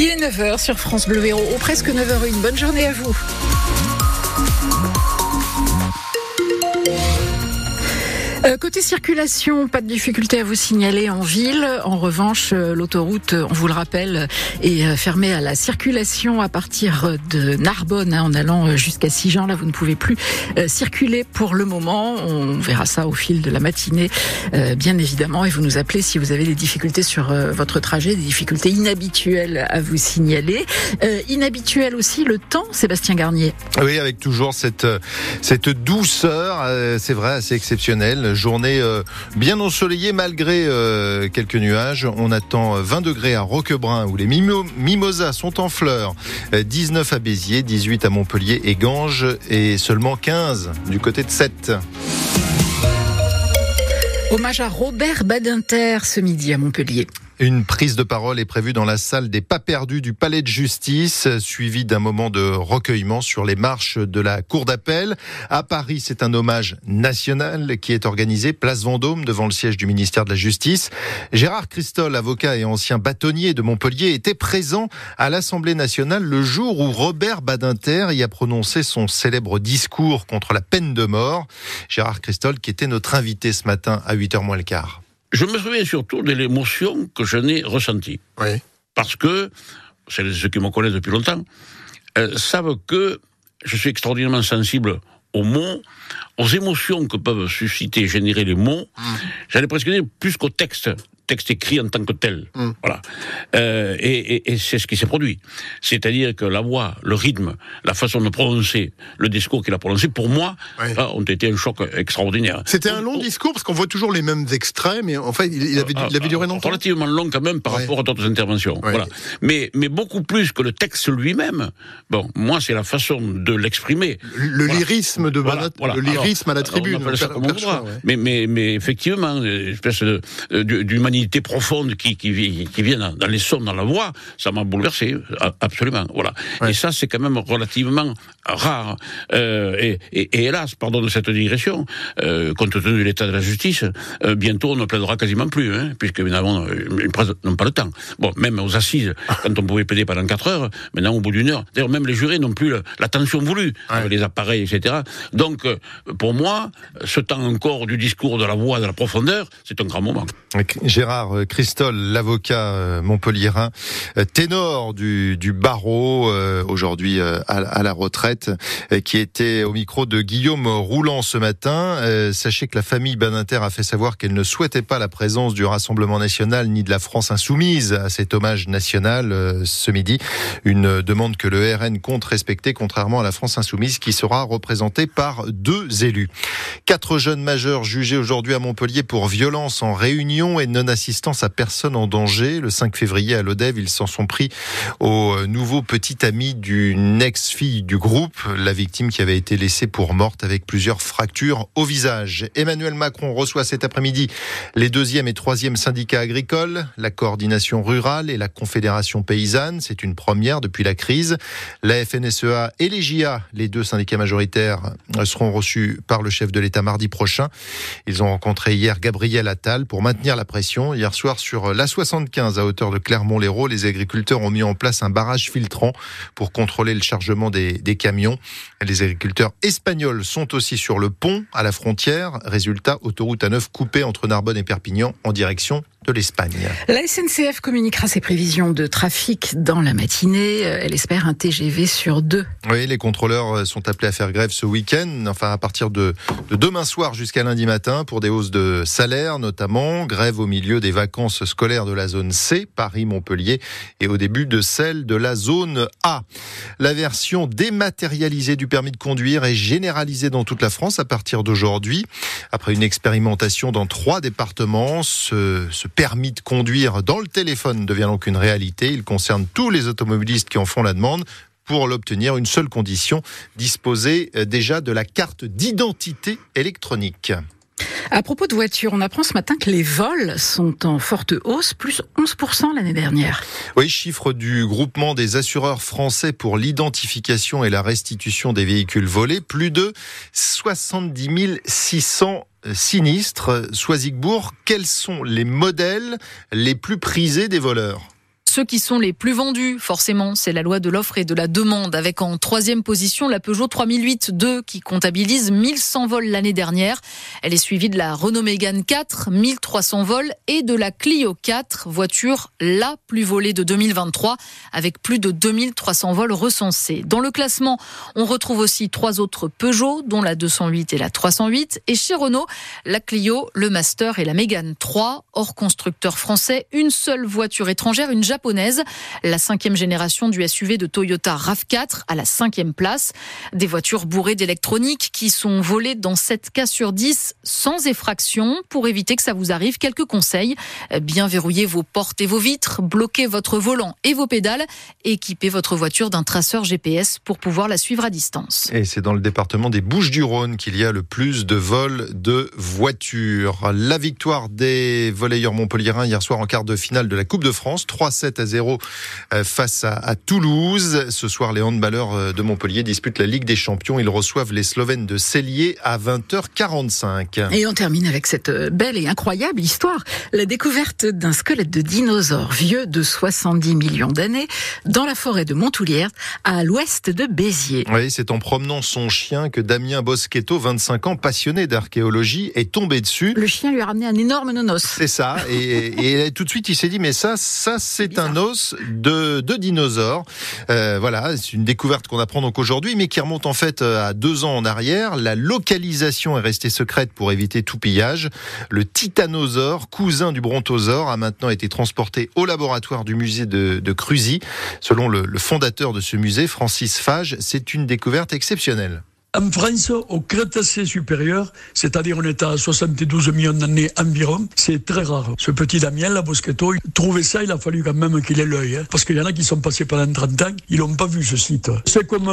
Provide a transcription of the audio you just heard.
Il est 9h sur France Bleu Héros, ou presque 9h01. Bonne journée à vous. Euh, côté circulation, pas de difficulté à vous signaler en ville. En revanche, euh, l'autoroute, on vous le rappelle, est euh, fermée à la circulation à partir de Narbonne hein, en allant jusqu'à Sigean. Là, vous ne pouvez plus circuler pour le moment. On verra ça au fil de la matinée, bien évidemment. Et vous nous appelez si vous avez des difficultés sur votre trajet, des difficultés inhabituelles à vous signaler. inhabituel aussi le temps, Sébastien Garnier. Oui, avec toujours cette cette douceur, c'est vrai, assez exceptionnelle Journée euh, bien ensoleillée malgré euh, quelques nuages. On attend 20 degrés à Roquebrun où les mimosas sont en fleurs. 19 à Béziers, 18 à Montpellier et Ganges et seulement 15 du côté de Sète. Hommage à Robert Badinter ce midi à Montpellier. Une prise de parole est prévue dans la salle des pas perdus du palais de justice, suivie d'un moment de recueillement sur les marches de la cour d'appel. À Paris, c'est un hommage national qui est organisé place Vendôme devant le siège du ministère de la Justice. Gérard Christol, avocat et ancien bâtonnier de Montpellier, était présent à l'Assemblée nationale le jour où Robert Badinter y a prononcé son célèbre discours contre la peine de mort. Gérard Christol qui était notre invité ce matin à 8h moins le quart. Je me souviens surtout de l'émotion que je n'ai ressentie. Oui. Parce que, ceux qui me connaissent depuis longtemps, euh, savent que je suis extraordinairement sensible aux mots, aux émotions que peuvent susciter, générer les mots. Mmh. J'allais presque dire plus qu'au texte texte écrit en tant que tel. Mm. Voilà. Euh, et, et, c'est ce qui s'est produit. C'est-à-dire que la voix, le rythme, la façon de prononcer le discours qu'il a prononcé, pour moi, ont été un choc extraordinaire. C'était un long discours parce qu'on voit toujours les mêmes extraits, mais en fait, il, avait, il avait duré ah, longtemps. Relativement long quand même par rapport à d'autres interventions. Voilà. Mais, mais beaucoup plus que le texte lui-même. Bon, moi, c'est la façon de l'exprimer. Le, lyrisme de voilà, le lyrisme à la tribune. mais, mais, mais effectivement, une espèce d'humanité profonde qui, qui, qui vient dans, les sons, dans la voix, ça m'a bouleversé, absolument. Voilà. Et ça, c'est quand même relativement rare. Euh, et, et, hélas, pardon de cette digression, euh, compte tenu de l'état de la justice, euh, bientôt on ne plaidera quasiment plus, hein, puisque évidemment, les presse n'ont pas le temps. Bon, même aux assises, quand on pouvait plaider pendant 4 heures, maintenant au bout d'une heure, d'ailleurs même les jurés n'ont plus l'attention voulue, les appareils, etc. Donc, pour moi, ce temps encore du discours, de la voix, de la profondeur, c'est un grand moment. Gérard euh, Christol, l'avocat euh, montpelliérain, euh, ténor du, du barreau, aujourd'hui à, la retraite, qui était au micro de Guillaume Roulant ce matin. Sachez que la famille Badinter a fait savoir qu'elle ne souhaitait pas la présence du Rassemblement national ni de la France insoumise à cet hommage national ce midi. Une demande que le RN compte respecter, contrairement à la France insoumise qui sera représentée par deux élus. Quatre jeunes majeurs jugés aujourd'hui à Montpellier pour violence en réunion et non assistance à personne en danger. Le 5 février à l'Odève, ils s'en sont pris au nouveau petit ami d'une ex-fille du groupe, la victime qui avait été laissée pour morte avec plusieurs fractures au visage. Emmanuel Macron reçoit cet après-midi les deuxième et troisième syndicats agricoles, la coordination rurale et la confédération paysanne. C'est une première depuis la crise. La FNSEA et les JA, les deux syndicats majoritaires, seront reçus par le chef de l'État mardi prochain. Ils ont rencontré hier Gabriel Attal pour maintenir la pression Hier soir, sur l'A75 à hauteur de Clermont-Lérault, les agriculteurs ont mis en place un barrage filtrant pour contrôler le chargement des, camions. Les agriculteurs espagnols sont aussi sur le pont à la frontière. Résultat, autoroute à 9 coupée entre Narbonne et Perpignan en direction de l'Espagne. La SNCF communiquera ses prévisions de trafic dans la matinée. Elle espère un TGV sur deux. Oui, les contrôleurs sont appelés à faire grève ce week-end, enfin à partir de, de demain soir jusqu'à lundi matin pour des hausses de salaire notamment. Grève au milieu des vacances scolaires de la zone C, Paris-Montpellier, et au début de celle de la zone A. La version dématérialisée du permis de conduire est généralisée dans toute la France à partir d'aujourd'hui. Après une expérimentation dans trois départements, ce, ce permis de conduire dans le téléphone devient donc une réalité. Il concerne tous les automobilistes qui en font la demande pour l'obtenir, une seule condition, disposer euh, déjà de la carte d'identité électronique. À propos de voitures, on apprend ce matin que les vols sont en forte hausse, plus 11% l'année dernière. Oui, chiffre du groupement des assureurs français pour l'identification et la restitution des véhicules volés, plus de 70 600 sinistres. Soisigbourg, quels sont les modèles les plus prisés des voleurs? Ceux qui sont les plus vendus. Forcément, c'est la loi de l'offre et de la demande, avec en troisième position la Peugeot 3008 2 qui comptabilise 1100 vols l'année dernière. Elle est suivie de la Renault Mégane 4, 1300 vols, et de la Clio 4, voiture la plus volée de 2023, avec plus de 2300 vols recensés. Dans le classement, on retrouve aussi trois autres Peugeot, dont la 208 et la 308, et chez Renault, la Clio, le Master et la Mégane 3. Hors constructeur français, une seule voiture étrangère, une japonaise, la cinquième génération du SUV de Toyota RAV4 à la cinquième place. Des voitures bourrées d'électronique qui sont volées dans 7 cas sur 10 sans effraction. Pour éviter que ça vous arrive, quelques conseils. Bien verrouiller vos portes et vos vitres, bloquer votre volant et vos pédales, équiper votre voiture d'un traceur GPS pour pouvoir la suivre à distance. Et c'est dans le département des Bouches-du-Rhône qu'il y a le plus de vols de voitures. La victoire des volleyeurs montpelliérains hier soir en quart de finale de la Coupe de France, 3-7 à 0 euh, face à, Toulouse. Ce soir, les handballeurs euh, de Montpellier disputent la Ligue des Champions. Ils reçoivent les Slovènes de Cellier à 20h45. Et on termine avec cette euh, belle et incroyable histoire. La découverte d'un squelette de dinosaure vieux de 70 millions d'années dans la forêt de Montoulière, à l'ouest de Béziers. Oui, c'est en promenant son chien que Damien Boschetto, 25 ans, passionné d'archéologie, est tombé dessus. Le chien lui a ramené un énorme nonos. C'est ça. Et, et, tout de suite, il s'est dit, mais ça, ça, c'est un os de, de dinosaure. Euh, voilà, c'est une découverte qu'on apprend donc aujourd'hui, mais qui remonte en fait euh, à deux ans en arrière. La localisation est restée secrète pour éviter tout pillage. Le titanosaure, cousin du brontosaure, a maintenant été transporté au laboratoire du musée de, de Cruzy. Selon le, le fondateur de ce musée, Francis Fage, c'est une découverte exceptionnelle. En France, au Crétacé supérieur, c'est-à-dire on est à 72 millions d'années environ, c'est très rare. Ce petit Damien, la Boschetto, trouver ça, il a fallu quand même qu'il ait l'œil. Hein, parce qu'il y en a qui sont passés pendant 30 ans, ils n'ont pas vu ce site. C'est comme